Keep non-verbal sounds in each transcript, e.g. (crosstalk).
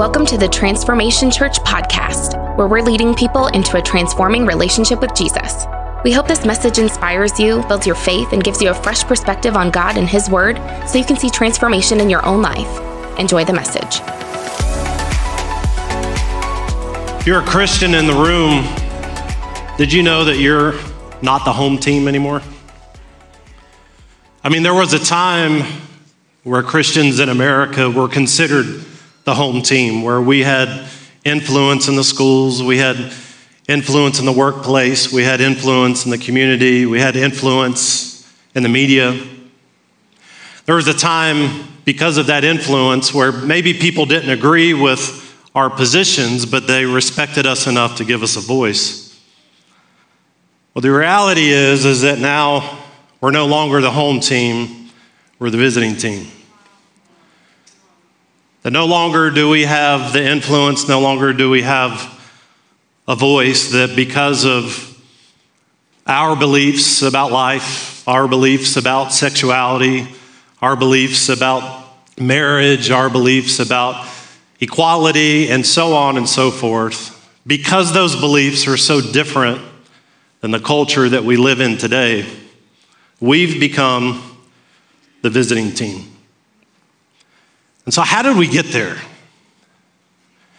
Welcome to the Transformation Church podcast, where we're leading people into a transforming relationship with Jesus. We hope this message inspires you, builds your faith, and gives you a fresh perspective on God and His Word so you can see transformation in your own life. Enjoy the message. If you're a Christian in the room, did you know that you're not the home team anymore? I mean, there was a time where Christians in America were considered the home team, where we had influence in the schools, we had influence in the workplace, we had influence in the community, we had influence in the media. There was a time because of that influence where maybe people didn't agree with our positions, but they respected us enough to give us a voice. Well, the reality is is that now we're no longer the home team, we're the visiting team. That no longer do we have the influence, no longer do we have a voice, that because of our beliefs about life, our beliefs about sexuality, our beliefs about marriage, our beliefs about equality, and so on and so forth, because those beliefs are so different than the culture that we live in today, we've become the visiting team. And so, how did we get there?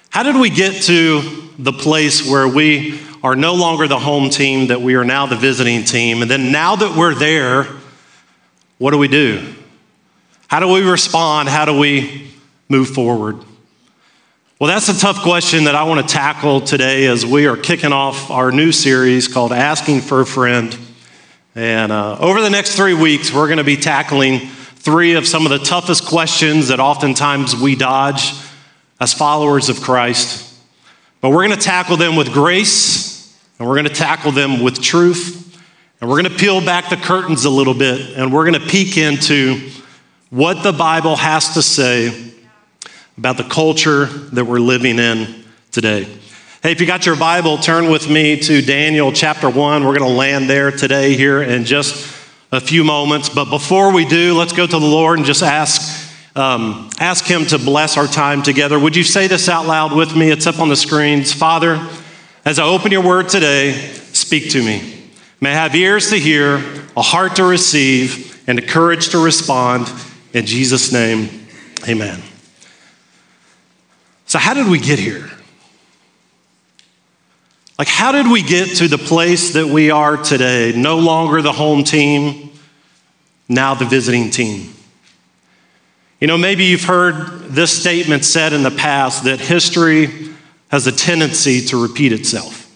How did we get to the place where we are no longer the home team, that we are now the visiting team? And then, now that we're there, what do we do? How do we respond? How do we move forward? Well, that's a tough question that I want to tackle today as we are kicking off our new series called Asking for a Friend. And uh, over the next three weeks, we're going to be tackling three of some of the toughest questions that oftentimes we dodge as followers of Christ. But we're going to tackle them with grace, and we're going to tackle them with truth, and we're going to peel back the curtains a little bit, and we're going to peek into what the Bible has to say about the culture that we're living in today. Hey, if you got your Bible, turn with me to Daniel chapter 1. We're going to land there today here and just a few moments. But before we do, let's go to the Lord and just ask, um, ask Him to bless our time together. Would you say this out loud with me? It's up on the screens. Father, as I open your word today, speak to me. May I have ears to hear, a heart to receive, and the courage to respond. In Jesus' name, amen. So, how did we get here? Like, how did we get to the place that we are today? No longer the home team, now the visiting team. You know, maybe you've heard this statement said in the past that history has a tendency to repeat itself.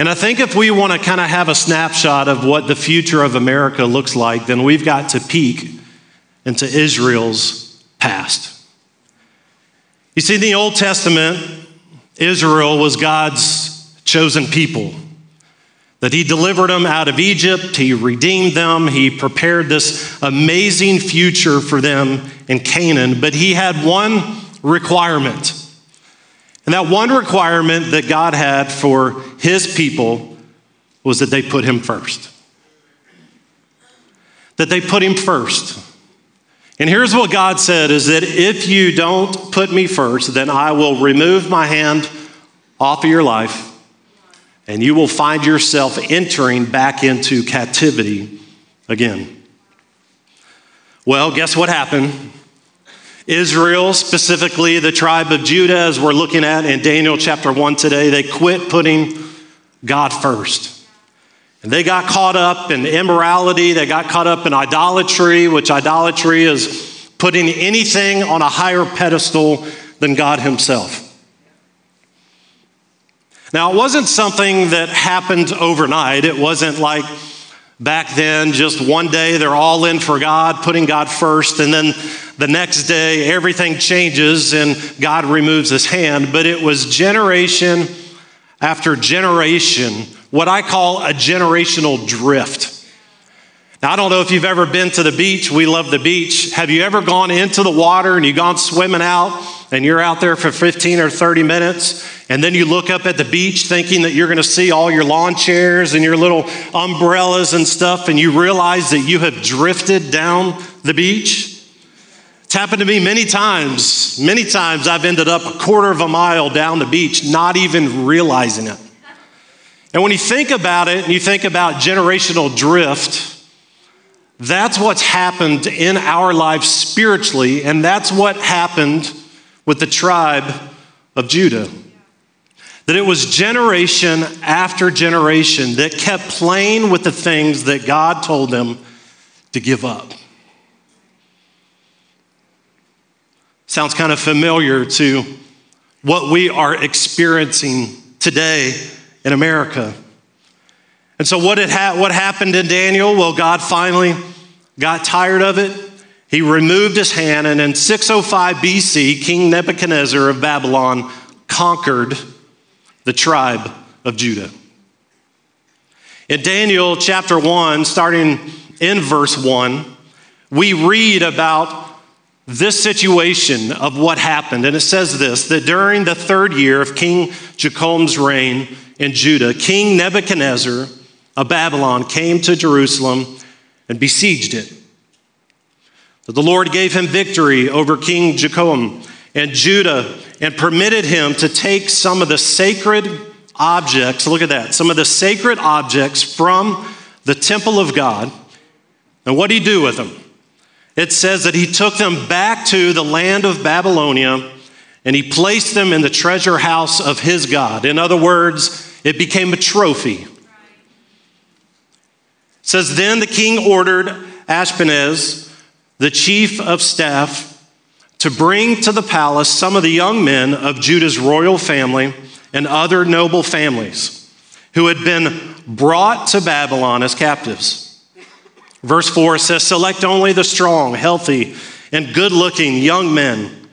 And I think if we want to kind of have a snapshot of what the future of America looks like, then we've got to peek into Israel's past. You see, in the Old Testament, Israel was God's chosen people. That he delivered them out of Egypt, he redeemed them, he prepared this amazing future for them in Canaan. But he had one requirement. And that one requirement that God had for his people was that they put him first. That they put him first. And here's what God said is that if you don't put me first, then I will remove my hand off of your life and you will find yourself entering back into captivity again. Well, guess what happened? Israel, specifically the tribe of Judah, as we're looking at in Daniel chapter 1 today, they quit putting God first. And they got caught up in immorality, they got caught up in idolatry, which idolatry is putting anything on a higher pedestal than God Himself. Now, it wasn't something that happened overnight. It wasn't like back then, just one day they're all in for God, putting God first, and then the next day everything changes and God removes His hand. But it was generation after generation what I call a generational drift. Now, I don't know if you've ever been to the beach. We love the beach. Have you ever gone into the water and you've gone swimming out and you're out there for 15 or 30 minutes and then you look up at the beach thinking that you're going to see all your lawn chairs and your little umbrellas and stuff and you realize that you have drifted down the beach? It's happened to me many times. Many times I've ended up a quarter of a mile down the beach, not even realizing it. And when you think about it, and you think about generational drift, that's what's happened in our lives spiritually, and that's what happened with the tribe of Judah. That it was generation after generation that kept playing with the things that God told them to give up. Sounds kind of familiar to what we are experiencing today in America. And so, what, ha- what happened in Daniel? Well, God finally got tired of it. He removed his hand, and in 605 BC, King Nebuchadnezzar of Babylon conquered the tribe of Judah. In Daniel chapter 1, starting in verse 1, we read about this situation of what happened. And it says this that during the third year of King Jacob's reign in Judah, King Nebuchadnezzar of Babylon came to Jerusalem and besieged it. That the Lord gave him victory over King Jacob and Judah and permitted him to take some of the sacred objects, look at that, some of the sacred objects from the temple of God. And what did he do with them? it says that he took them back to the land of Babylonia and he placed them in the treasure house of his God. In other words, it became a trophy. It says, Then the king ordered Ashpenaz, the chief of staff, to bring to the palace some of the young men of Judah's royal family and other noble families who had been brought to Babylon as captives. Verse 4 says, Select only the strong, healthy, and good looking young men.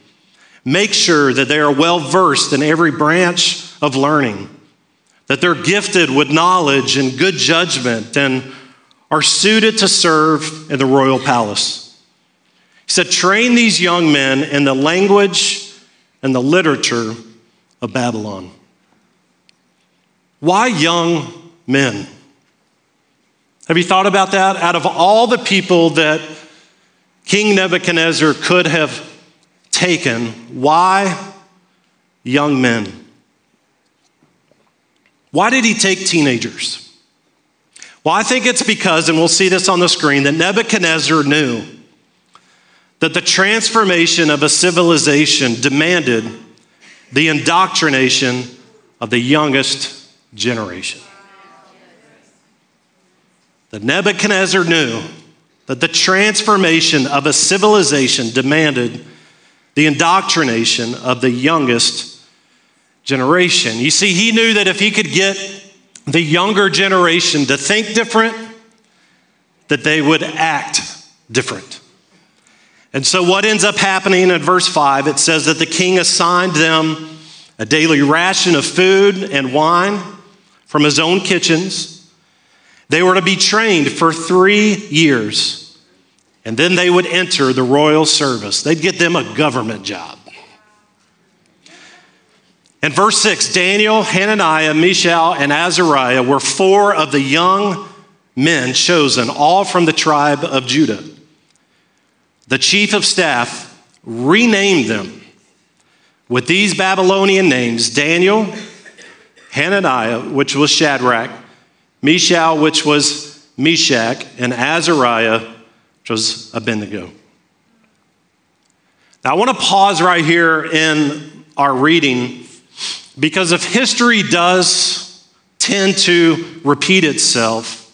Make sure that they are well versed in every branch of learning, that they're gifted with knowledge and good judgment, and are suited to serve in the royal palace. He said, Train these young men in the language and the literature of Babylon. Why young men? Have you thought about that? Out of all the people that King Nebuchadnezzar could have taken, why young men? Why did he take teenagers? Well, I think it's because, and we'll see this on the screen, that Nebuchadnezzar knew that the transformation of a civilization demanded the indoctrination of the youngest generation that Nebuchadnezzar knew that the transformation of a civilization demanded the indoctrination of the youngest generation. You see, he knew that if he could get the younger generation to think different, that they would act different. And so, what ends up happening in verse 5, it says that the king assigned them a daily ration of food and wine from his own kitchens they were to be trained for three years, and then they would enter the royal service. They'd get them a government job. In verse 6, Daniel, Hananiah, Mishael, and Azariah were four of the young men chosen, all from the tribe of Judah. The chief of staff renamed them with these Babylonian names Daniel, Hananiah, which was Shadrach, Mishael, which was Meshach, and Azariah, which was Abednego. Now, I want to pause right here in our reading because if history does tend to repeat itself,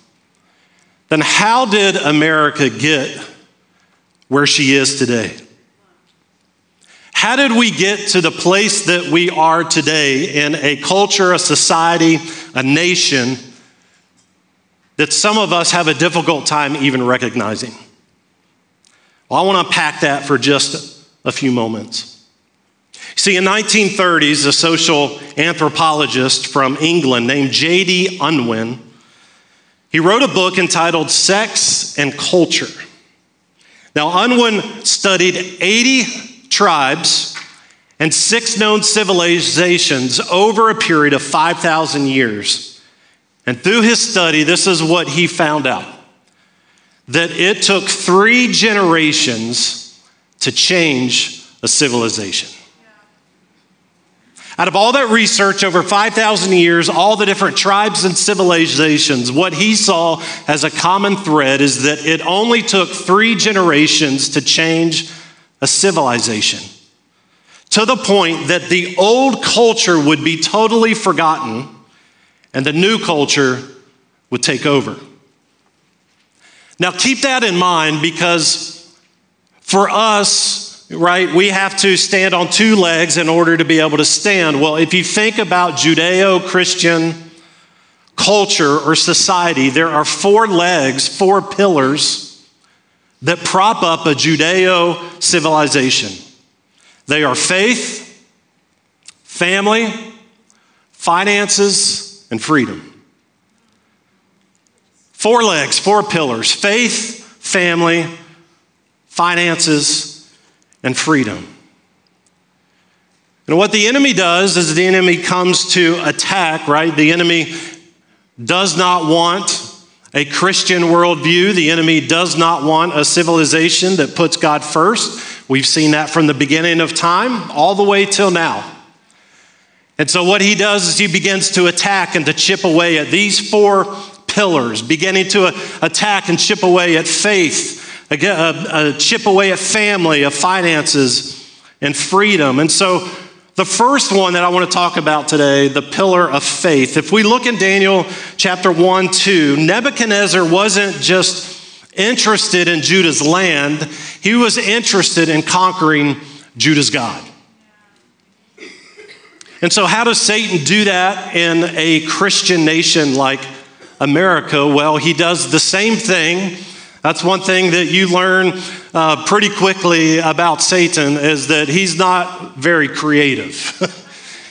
then how did America get where she is today? How did we get to the place that we are today in a culture, a society, a nation that some of us have a difficult time even recognizing. Well, I want to unpack that for just a few moments. See, in 1930s, a social anthropologist from England named J.D. Unwin, he wrote a book entitled Sex and Culture. Now, Unwin studied 80 tribes and six known civilizations over a period of 5,000 years. And through his study, this is what he found out that it took three generations to change a civilization. Out of all that research over 5,000 years, all the different tribes and civilizations, what he saw as a common thread is that it only took three generations to change a civilization. To the point that the old culture would be totally forgotten and the new culture would take over. Now, keep that in mind because for us, right, we have to stand on two legs in order to be able to stand. Well, if you think about Judeo Christian culture or society, there are four legs, four pillars that prop up a Judeo civilization. They are faith, family, finances, and freedom. Four legs, four pillars faith, family, finances, and freedom. And what the enemy does is the enemy comes to attack, right? The enemy does not want a Christian worldview. The enemy does not want a civilization that puts God first. We've seen that from the beginning of time all the way till now. And so, what he does is he begins to attack and to chip away at these four pillars, beginning to attack and chip away at faith, a, chip away at family, of finances, and freedom. And so, the first one that I want to talk about today, the pillar of faith. If we look in Daniel chapter 1, 2, Nebuchadnezzar wasn't just interested in Judah's land, he was interested in conquering Judah's God. And so, how does Satan do that in a Christian nation like America? Well, he does the same thing. That's one thing that you learn uh, pretty quickly about Satan is that he's not very creative.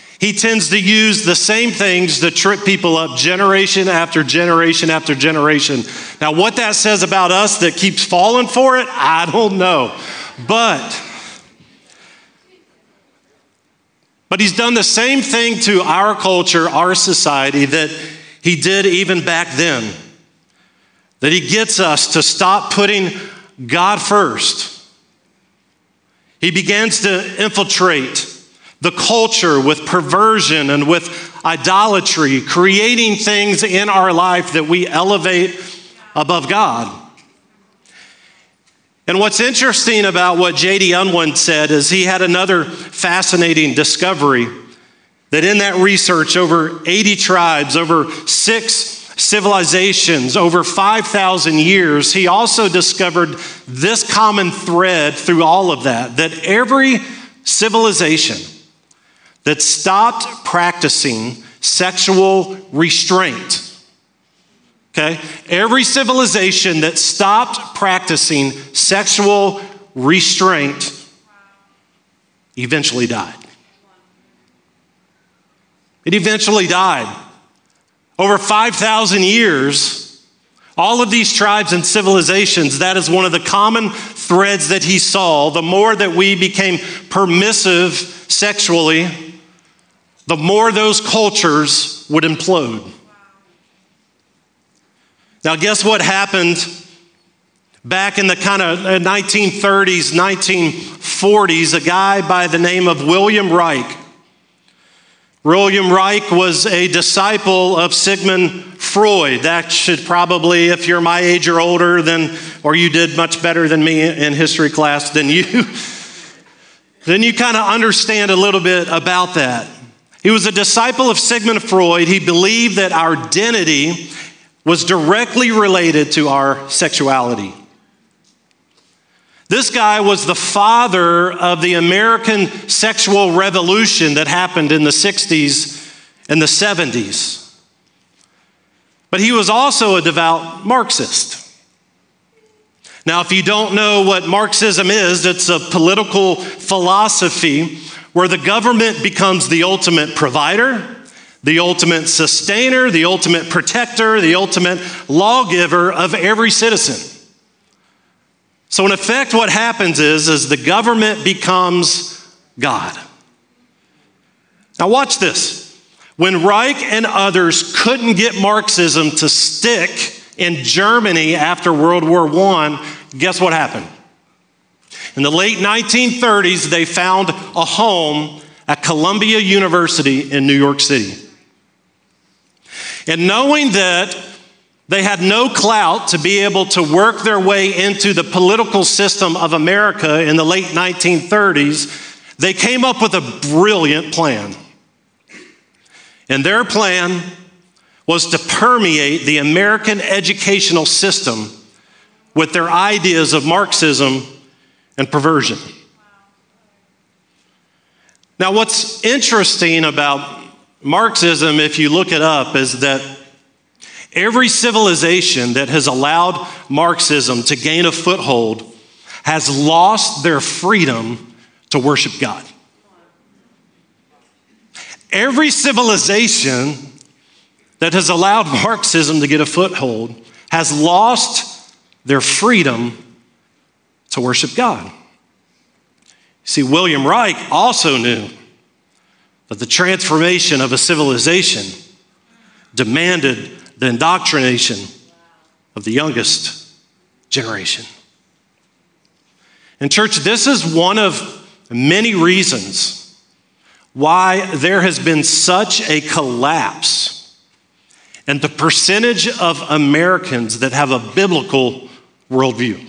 (laughs) he tends to use the same things to trip people up generation after generation after generation. Now, what that says about us that keeps falling for it, I don't know. But but he's done the same thing to our culture, our society that he did even back then. That he gets us to stop putting God first. He begins to infiltrate the culture with perversion and with idolatry, creating things in our life that we elevate above God. And what's interesting about what J.D. Unwin said is he had another fascinating discovery that in that research, over 80 tribes, over six civilizations, over 5,000 years, he also discovered this common thread through all of that that every civilization that stopped practicing sexual restraint, okay, every civilization that stopped practicing sexual restraint eventually died. It eventually died. Over 5,000 years, all of these tribes and civilizations, that is one of the common threads that he saw. The more that we became permissive sexually, the more those cultures would implode. Now, guess what happened back in the kind of uh, 1930s, 1940s? A guy by the name of William Reich William Reich was a disciple of Sigmund Freud. That should probably, if you're my age or older, then, or you did much better than me in history class than you, (laughs) then you kind of understand a little bit about that. He was a disciple of Sigmund Freud. He believed that our identity was directly related to our sexuality. This guy was the father of the American sexual revolution that happened in the 60s and the 70s. But he was also a devout Marxist. Now, if you don't know what Marxism is, it's a political philosophy where the government becomes the ultimate provider, the ultimate sustainer, the ultimate protector, the ultimate lawgiver of every citizen. So, in effect, what happens is, is the government becomes God. Now, watch this. When Reich and others couldn't get Marxism to stick in Germany after World War I, guess what happened? In the late 1930s, they found a home at Columbia University in New York City. And knowing that they had no clout to be able to work their way into the political system of America in the late 1930s, they came up with a brilliant plan. And their plan was to permeate the American educational system with their ideas of Marxism and perversion. Now, what's interesting about Marxism, if you look it up, is that every civilization that has allowed Marxism to gain a foothold has lost their freedom to worship God. Every civilization that has allowed Marxism to get a foothold has lost their freedom to worship God. See, William Reich also knew that the transformation of a civilization demanded the indoctrination of the youngest generation. And, church, this is one of many reasons why there has been such a collapse in the percentage of Americans that have a biblical worldview.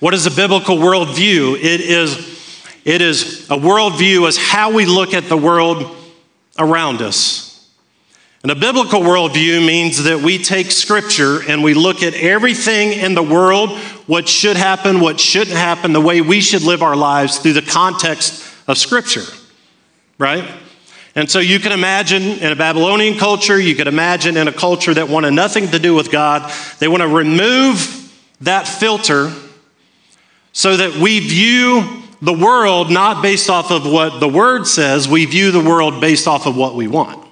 What is a biblical worldview? It is it is a worldview as how we look at the world around us. And a biblical worldview means that we take scripture and we look at everything in the world, what should happen, what shouldn't happen, the way we should live our lives through the context of scripture, right? And so you can imagine in a Babylonian culture, you could imagine in a culture that wanted nothing to do with God, they want to remove that filter so that we view the world not based off of what the word says, we view the world based off of what we want.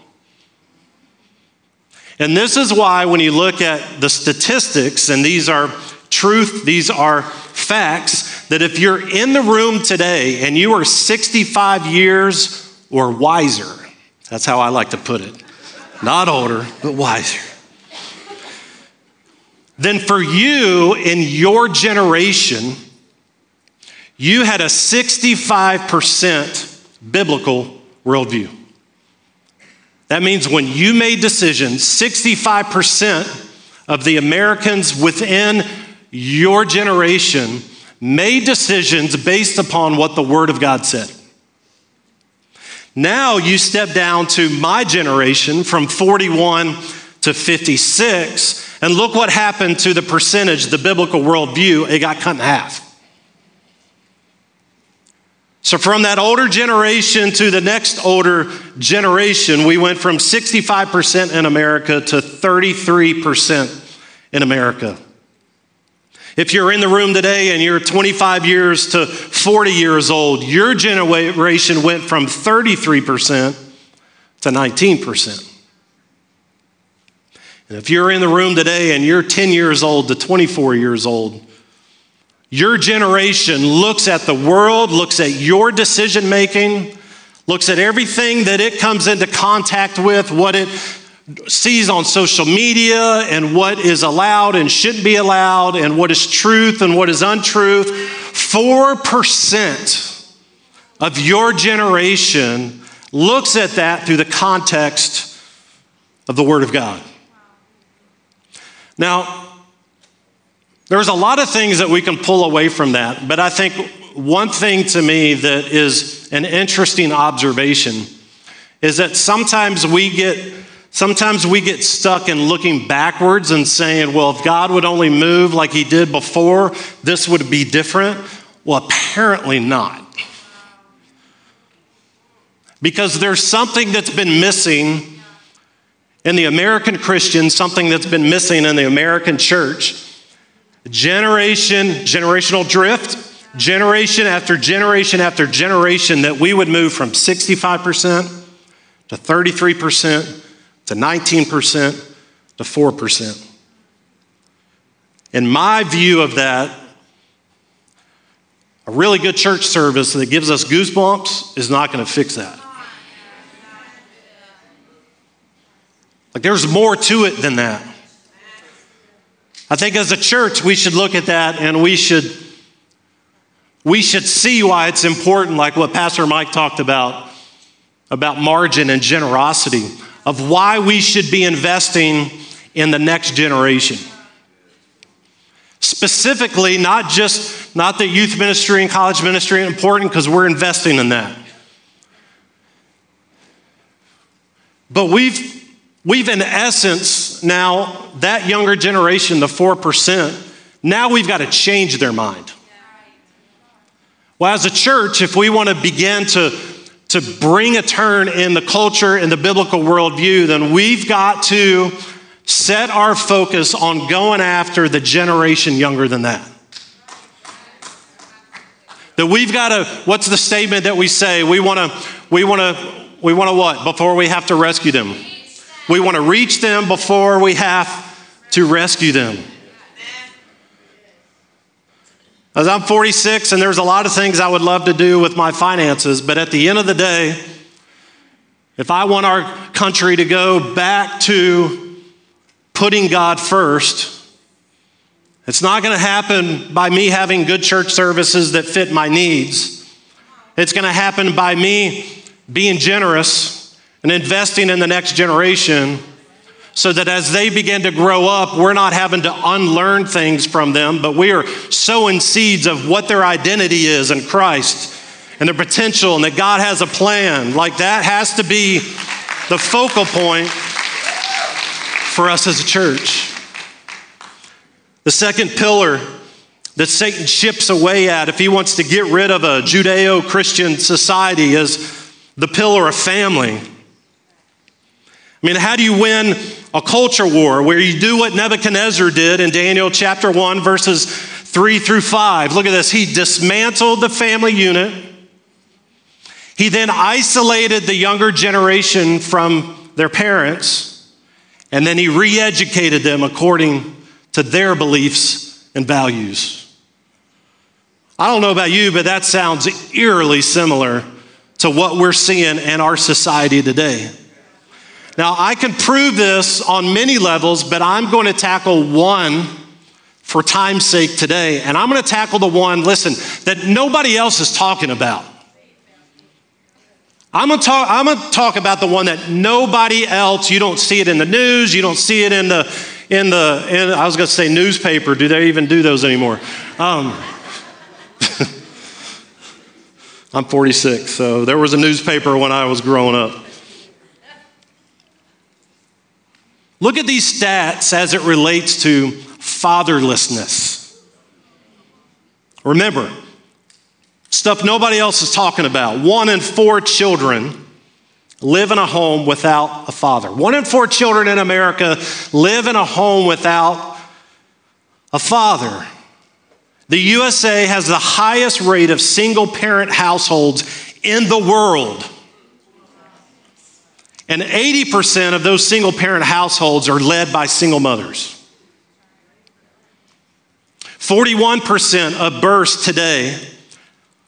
And this is why, when you look at the statistics, and these are truth, these are facts, that if you're in the room today and you are 65 years or wiser, that's how I like to put it, not older, but wiser. Then for you in your generation, you had a 65% biblical worldview. That means when you made decisions, 65% of the Americans within your generation made decisions based upon what the Word of God said. Now you step down to my generation from 41 to 56, and look what happened to the percentage, the biblical worldview, it got cut in half. So, from that older generation to the next older generation, we went from 65% in America to 33% in America. If you're in the room today and you're 25 years to 40 years old, your generation went from 33% to 19%. And if you're in the room today and you're 10 years old to 24 years old, your generation looks at the world, looks at your decision making, looks at everything that it comes into contact with, what it sees on social media, and what is allowed and shouldn't be allowed, and what is truth and what is untruth. 4% of your generation looks at that through the context of the Word of God. Now, there's a lot of things that we can pull away from that, but I think one thing to me that is an interesting observation is that sometimes we get sometimes we get stuck in looking backwards and saying, well, if God would only move like he did before, this would be different. Well, apparently not. Because there's something that's been missing in the American Christian, something that's been missing in the American church generation, generational drift, generation after generation after generation, that we would move from 65% to 33% to 19% to 4%. In my view of that, a really good church service that gives us goosebumps is not going to fix that. Like, there's more to it than that. I think as a church, we should look at that and we should we should see why it's important, like what Pastor Mike talked about, about margin and generosity, of why we should be investing in the next generation. Specifically, not just not that youth ministry and college ministry are important because we're investing in that. But we've we've in essence now that younger generation, the 4%, now we've got to change their mind. Well, as a church, if we want to begin to, to bring a turn in the culture and the biblical worldview, then we've got to set our focus on going after the generation younger than that. That we've got to, what's the statement that we say? We want to, we want to, we want to what? Before we have to rescue them. We want to reach them before we have to rescue them. As I'm 46, and there's a lot of things I would love to do with my finances, but at the end of the day, if I want our country to go back to putting God first, it's not going to happen by me having good church services that fit my needs. It's going to happen by me being generous and investing in the next generation so that as they begin to grow up, we're not having to unlearn things from them, but we are sowing seeds of what their identity is in Christ and their potential, and that God has a plan. Like that has to be the focal point for us as a church. The second pillar that Satan chips away at if he wants to get rid of a Judeo Christian society is the pillar of family. I mean, how do you win a culture war where you do what Nebuchadnezzar did in Daniel chapter 1, verses 3 through 5? Look at this. He dismantled the family unit. He then isolated the younger generation from their parents, and then he re educated them according to their beliefs and values. I don't know about you, but that sounds eerily similar to what we're seeing in our society today. Now, I can prove this on many levels, but I'm going to tackle one for time's sake today. And I'm going to tackle the one, listen, that nobody else is talking about. I'm going, to talk, I'm going to talk about the one that nobody else, you don't see it in the news, you don't see it in the, in the in, I was going to say newspaper. Do they even do those anymore? Um, (laughs) I'm 46, so there was a newspaper when I was growing up. Look at these stats as it relates to fatherlessness. Remember, stuff nobody else is talking about. One in four children live in a home without a father. One in four children in America live in a home without a father. The USA has the highest rate of single parent households in the world. And 80% of those single parent households are led by single mothers. 41% of births today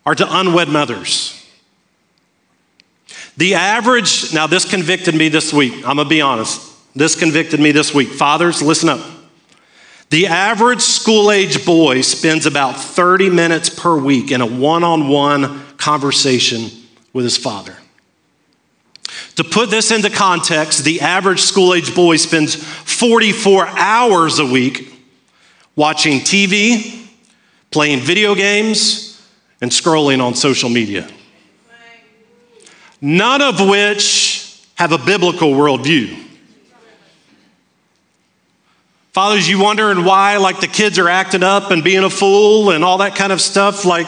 are to unwed mothers. The average, now this convicted me this week, I'm gonna be honest. This convicted me this week. Fathers, listen up. The average school age boy spends about 30 minutes per week in a one on one conversation with his father. To put this into context, the average school age boy spends 44 hours a week watching TV, playing video games, and scrolling on social media. None of which have a biblical worldview. Fathers, you wondering why, like, the kids are acting up and being a fool and all that kind of stuff? Like,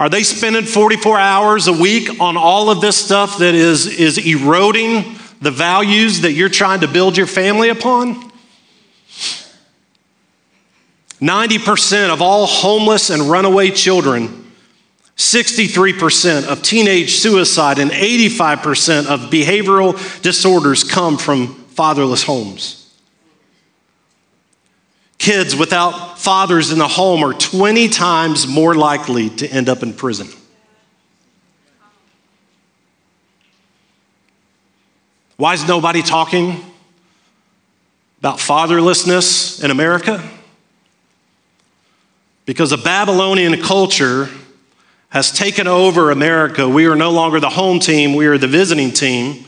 are they spending 44 hours a week on all of this stuff that is, is eroding the values that you're trying to build your family upon? 90% of all homeless and runaway children, 63% of teenage suicide, and 85% of behavioral disorders come from fatherless homes. Kids without fathers in the home are 20 times more likely to end up in prison. Why is nobody talking about fatherlessness in America? Because a Babylonian culture has taken over America. We are no longer the home team, we are the visiting team.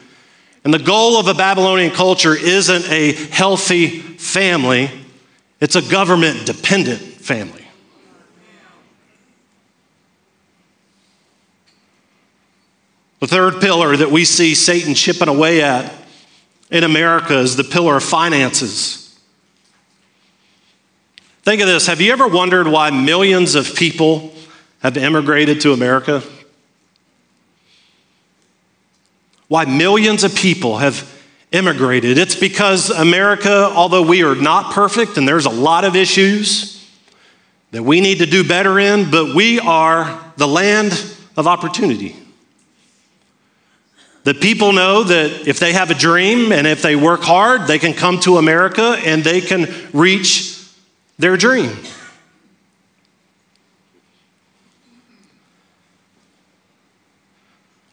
And the goal of a Babylonian culture isn't a healthy family, it's a government dependent family. The third pillar that we see Satan chipping away at in America is the pillar of finances. Think of this have you ever wondered why millions of people have immigrated to America? Why millions of people have immigrated? It's because America, although we are not perfect and there's a lot of issues that we need to do better in, but we are the land of opportunity. The people know that if they have a dream and if they work hard, they can come to America and they can reach their dream.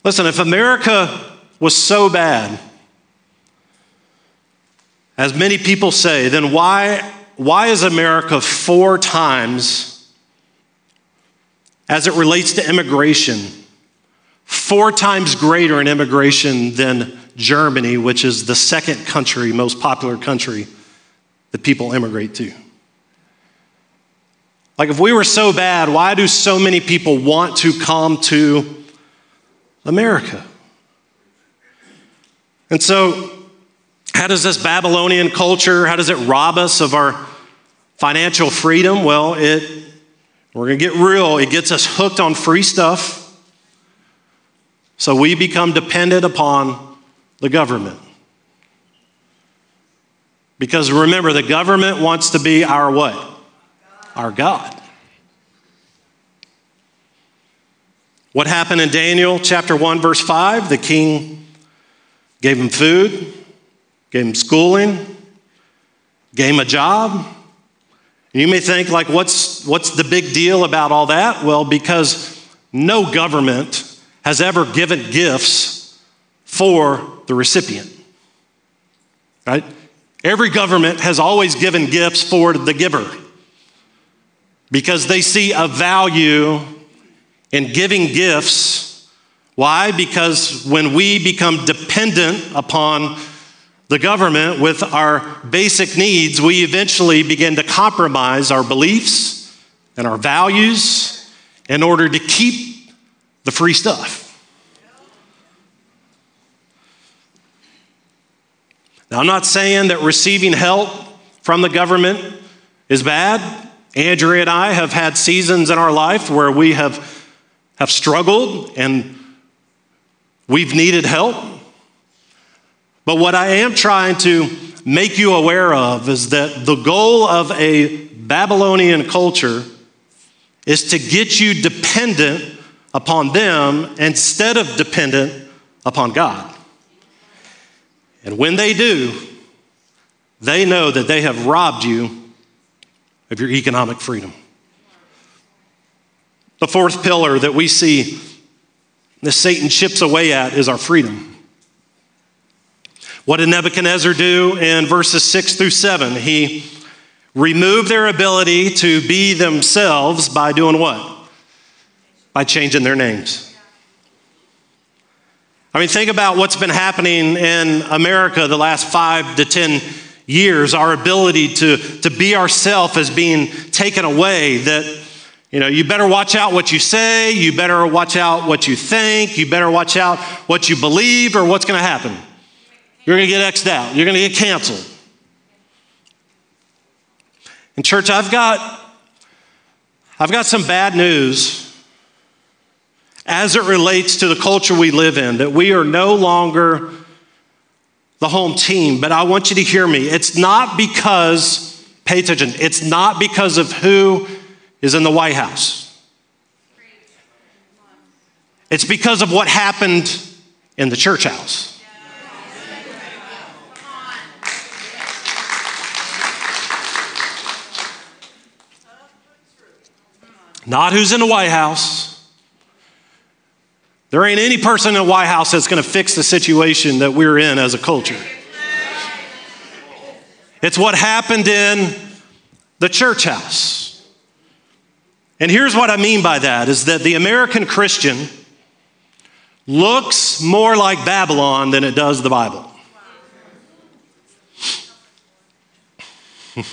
Listen, if America was so bad, as many people say, then why, why is America four times, as it relates to immigration, four times greater in immigration than Germany, which is the second country, most popular country that people immigrate to? Like, if we were so bad, why do so many people want to come to America? And so, how does this Babylonian culture, how does it rob us of our financial freedom? Well, it, we're going to get real, it gets us hooked on free stuff. So we become dependent upon the government. Because remember, the government wants to be our what? Our God. What happened in Daniel chapter 1, verse 5? The king gave him food, gave him schooling, gave him a job. You may think, like, what's, what's the big deal about all that? Well, because no government has ever given gifts for the recipient. Right? Every government has always given gifts for the giver because they see a value in giving gifts. Why? Because when we become dependent upon the government with our basic needs, we eventually begin to compromise our beliefs and our values in order to keep the free stuff. Now, I'm not saying that receiving help from the government is bad. Andrea and I have had seasons in our life where we have, have struggled and we've needed help. But what I am trying to make you aware of is that the goal of a Babylonian culture is to get you dependent upon them instead of dependent upon God. And when they do, they know that they have robbed you of your economic freedom. The fourth pillar that we see that Satan chips away at is our freedom. What did Nebuchadnezzar do in verses six through seven? He removed their ability to be themselves by doing what? by changing their names. I mean, think about what's been happening in America the last five to 10 years. Our ability to, to be ourselves is being taken away. That, you know, you better watch out what you say, you better watch out what you think, you better watch out what you believe, or what's going to happen. You're going to get X'd out, you're going to get canceled. In church, I've got, I've got some bad news as it relates to the culture we live in, that we are no longer the home team. But I want you to hear me. It's not because, pay attention, it's not because of who is in the White House. It's because of what happened in the church house. Not who's in the White House there ain't any person in the White House that's going to fix the situation that we're in as a culture. It's what happened in the church house. And here's what I mean by that is that the American Christian looks more like Babylon than it does the Bible. (laughs)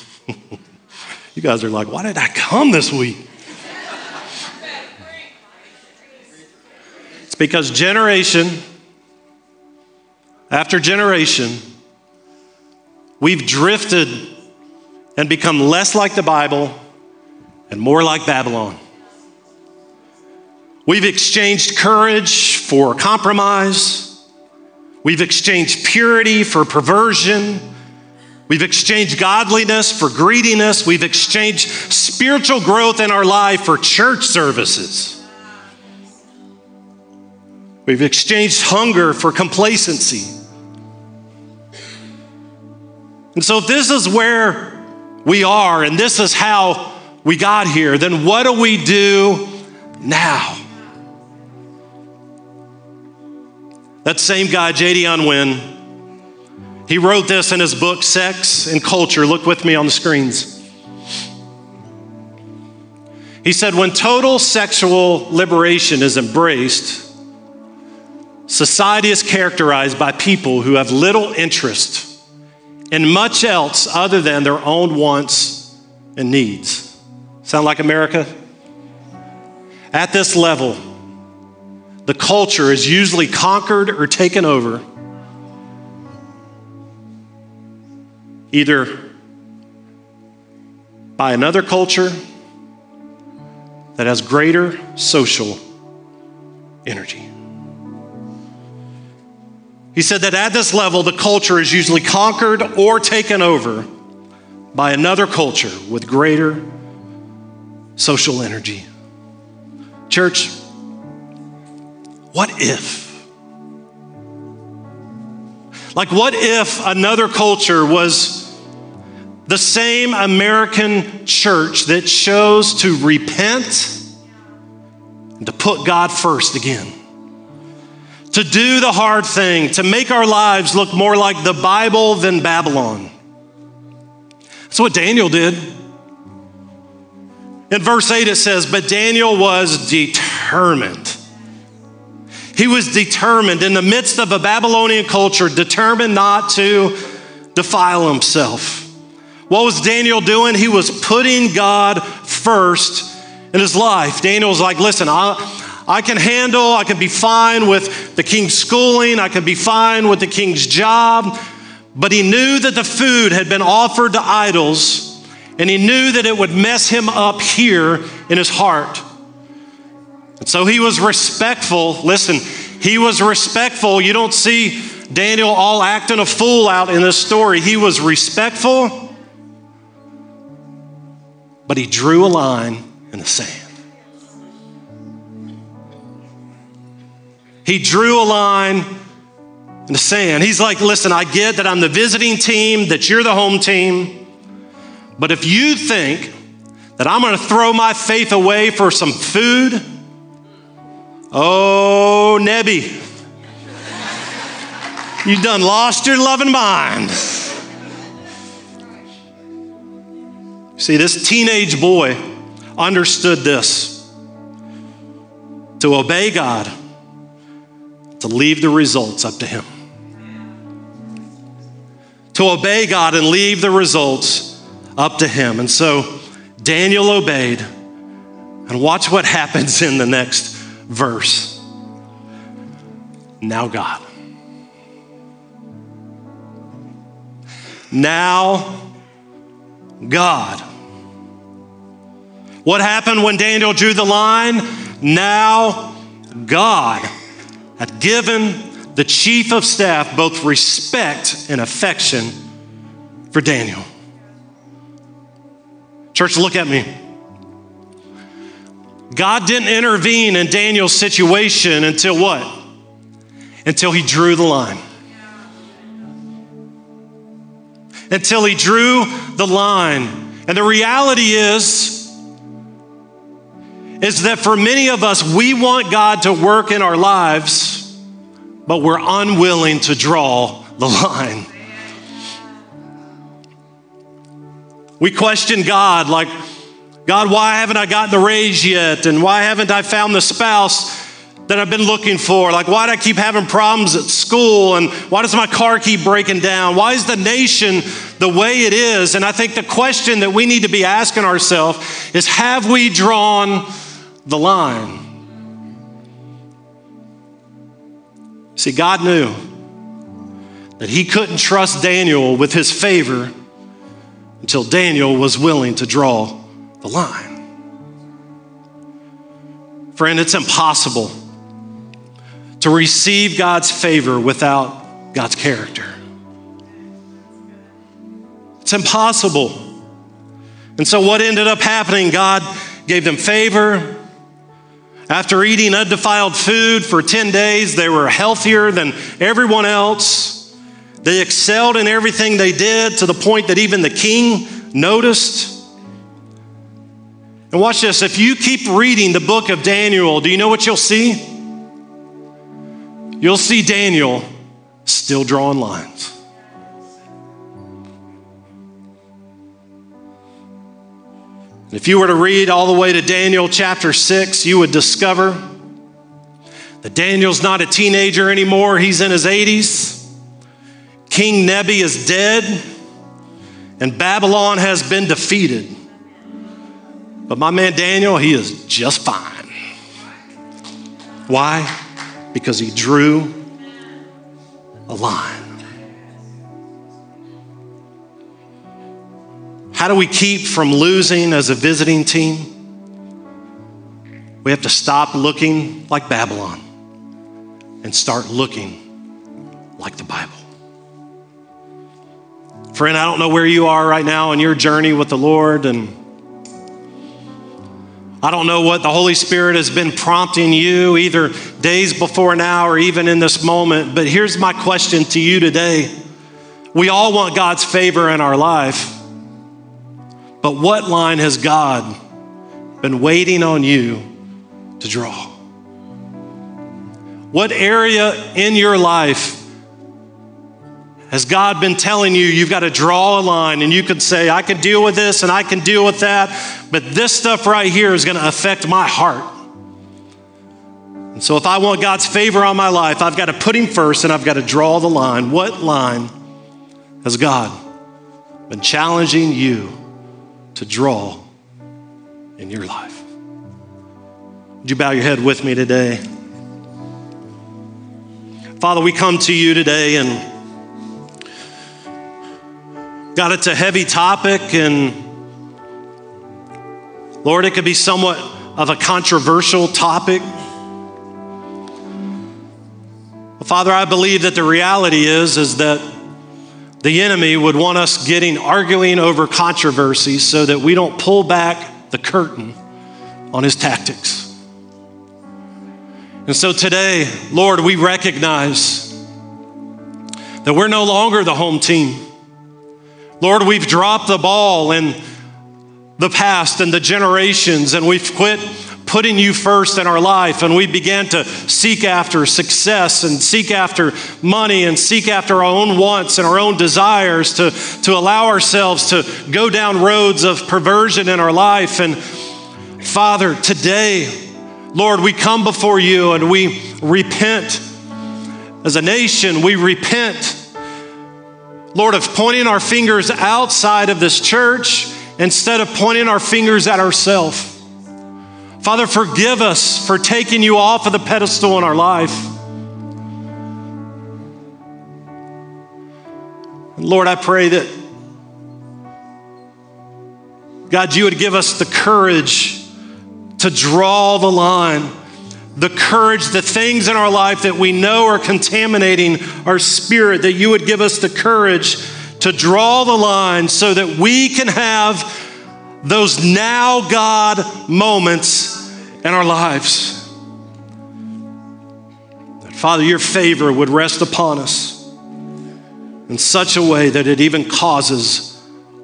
you guys are like, why did I come this week? Because generation after generation, we've drifted and become less like the Bible and more like Babylon. We've exchanged courage for compromise. We've exchanged purity for perversion. We've exchanged godliness for greediness. We've exchanged spiritual growth in our life for church services. We've exchanged hunger for complacency. And so, if this is where we are and this is how we got here, then what do we do now? That same guy, J.D. Unwin, he wrote this in his book, Sex and Culture. Look with me on the screens. He said, when total sexual liberation is embraced, society is characterized by people who have little interest in much else other than their own wants and needs. Sound like America? At this level, the culture is usually conquered or taken over either by another culture that has greater social energy. He said that at this level, the culture is usually conquered or taken over by another culture with greater social energy. Church, what if? Like, what if another culture was the same American church that chose to repent and to put God first again? To do the hard thing, to make our lives look more like the Bible than Babylon. That's what Daniel did. In verse 8, it says, But Daniel was determined he was determined in the midst of a Babylonian culture, determined not to defile himself. What was Daniel doing? He was putting God first in his life. Daniel was like, listen, I, I can handle, I can be fine with the king's schooling, I can be fine with the king's job. But he knew that the food had been offered to idols, and he knew that it would mess him up here in his heart. And so he was respectful. Listen, he was respectful. You don't see Daniel all acting a fool out in this story. He was respectful, but he drew a line in the sand. He drew a line in the sand. He's like, listen, I get that I'm the visiting team, that you're the home team, but if you think that I'm to throw my faith away for some food, Oh, Nebby. (laughs) You done lost your loving mind. See, this teenage boy understood this to obey God, to leave the results up to Him. To obey God and leave the results up to Him. And so Daniel obeyed. And watch what happens in the next verse. Now, God. Now, God. What happened when Daniel drew the line? Now, God had given the chief of staff both respect and affection for Daniel. Church, look at me. God didn't intervene in Daniel's situation until what? Until he drew the line. Until he drew the line. And the reality is, is that for many of us, we want God to work in our lives, but we're unwilling to draw the (laughs) line. We question God like, God, why haven't I gotten the raise yet? And why haven't I found the spouse that I've been looking for? Like, why do I keep having problems at school? And why does my car keep breaking down? Why is the nation the way it is? And I think the question that we need to be asking ourselves is have we drawn the line? See, God knew that he couldn't trust Daniel with his favor until Daniel was willing to draw the line. Friend, it's impossible to receive God's favor without God's character. It's impossible. And so, what ended up happening, God gave them favor. After eating undefiled food for 10 days, they were healthier than everyone else. They excelled in everything they did to the point that even the king noticed. And watch this if you keep reading the book of Daniel, do you know what you'll see? You'll see Daniel still drawing lines. If you were to read all the way to Daniel chapter 6, you would discover that Daniel's not a teenager anymore, he's in his 80s. King Nebi is dead, and Babylon has been defeated. But my man Daniel, he is just fine. Why? Because he drew a line. How do we keep from losing as a visiting team? We have to stop looking like Babylon and start looking like the Bible. Friend, I don't know where you are right now in your journey with the Lord, and I don't know what the Holy Spirit has been prompting you either days before now or even in this moment, but here's my question to you today. We all want God's favor in our life. But what line has God been waiting on you to draw? What area in your life has God been telling you you've got to draw a line and you can say, I can deal with this and I can deal with that, but this stuff right here is going to affect my heart. And so if I want God's favor on my life, I've got to put Him first and I've got to draw the line. What line has God been challenging you to draw in your life. Would you bow your head with me today? Father, we come to you today and God, it's a heavy topic, and Lord, it could be somewhat of a controversial topic. But Father, I believe that the reality is, is that the enemy would want us getting arguing over controversies so that we don't pull back the curtain on his tactics. And so today, Lord, we recognize that we're no longer the home team. Lord, we've dropped the ball in the past and the generations, and we've quit putting you first in our life and we began to seek after success and seek after money and seek after our own wants and our own desires to, to allow ourselves to go down roads of perversion in our life. And Father, today, Lord, we come before you and we repent as a nation. We repent, Lord, of pointing our fingers outside of this church instead of pointing our fingers at ourselves. Father, forgive us for taking you off of the pedestal in our life. Lord, I pray that, God, you would give us the courage to draw the line, the courage, the things in our life that we know are contaminating our spirit, that you would give us the courage to draw the line so that we can have those now God moments in our lives. That, Father, your favor would rest upon us in such a way that it even causes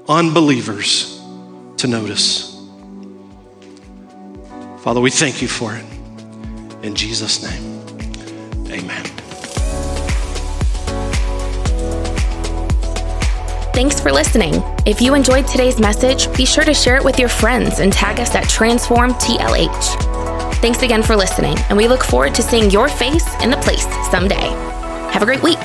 unbelievers to notice. Father, we thank you for it. In Jesus' name, amen. Thanks for listening. If you enjoyed today's message, be sure to share it with your friends and tag us at TransformTLH. Thanks again for listening, and we look forward to seeing your face in the place someday. Have a great week.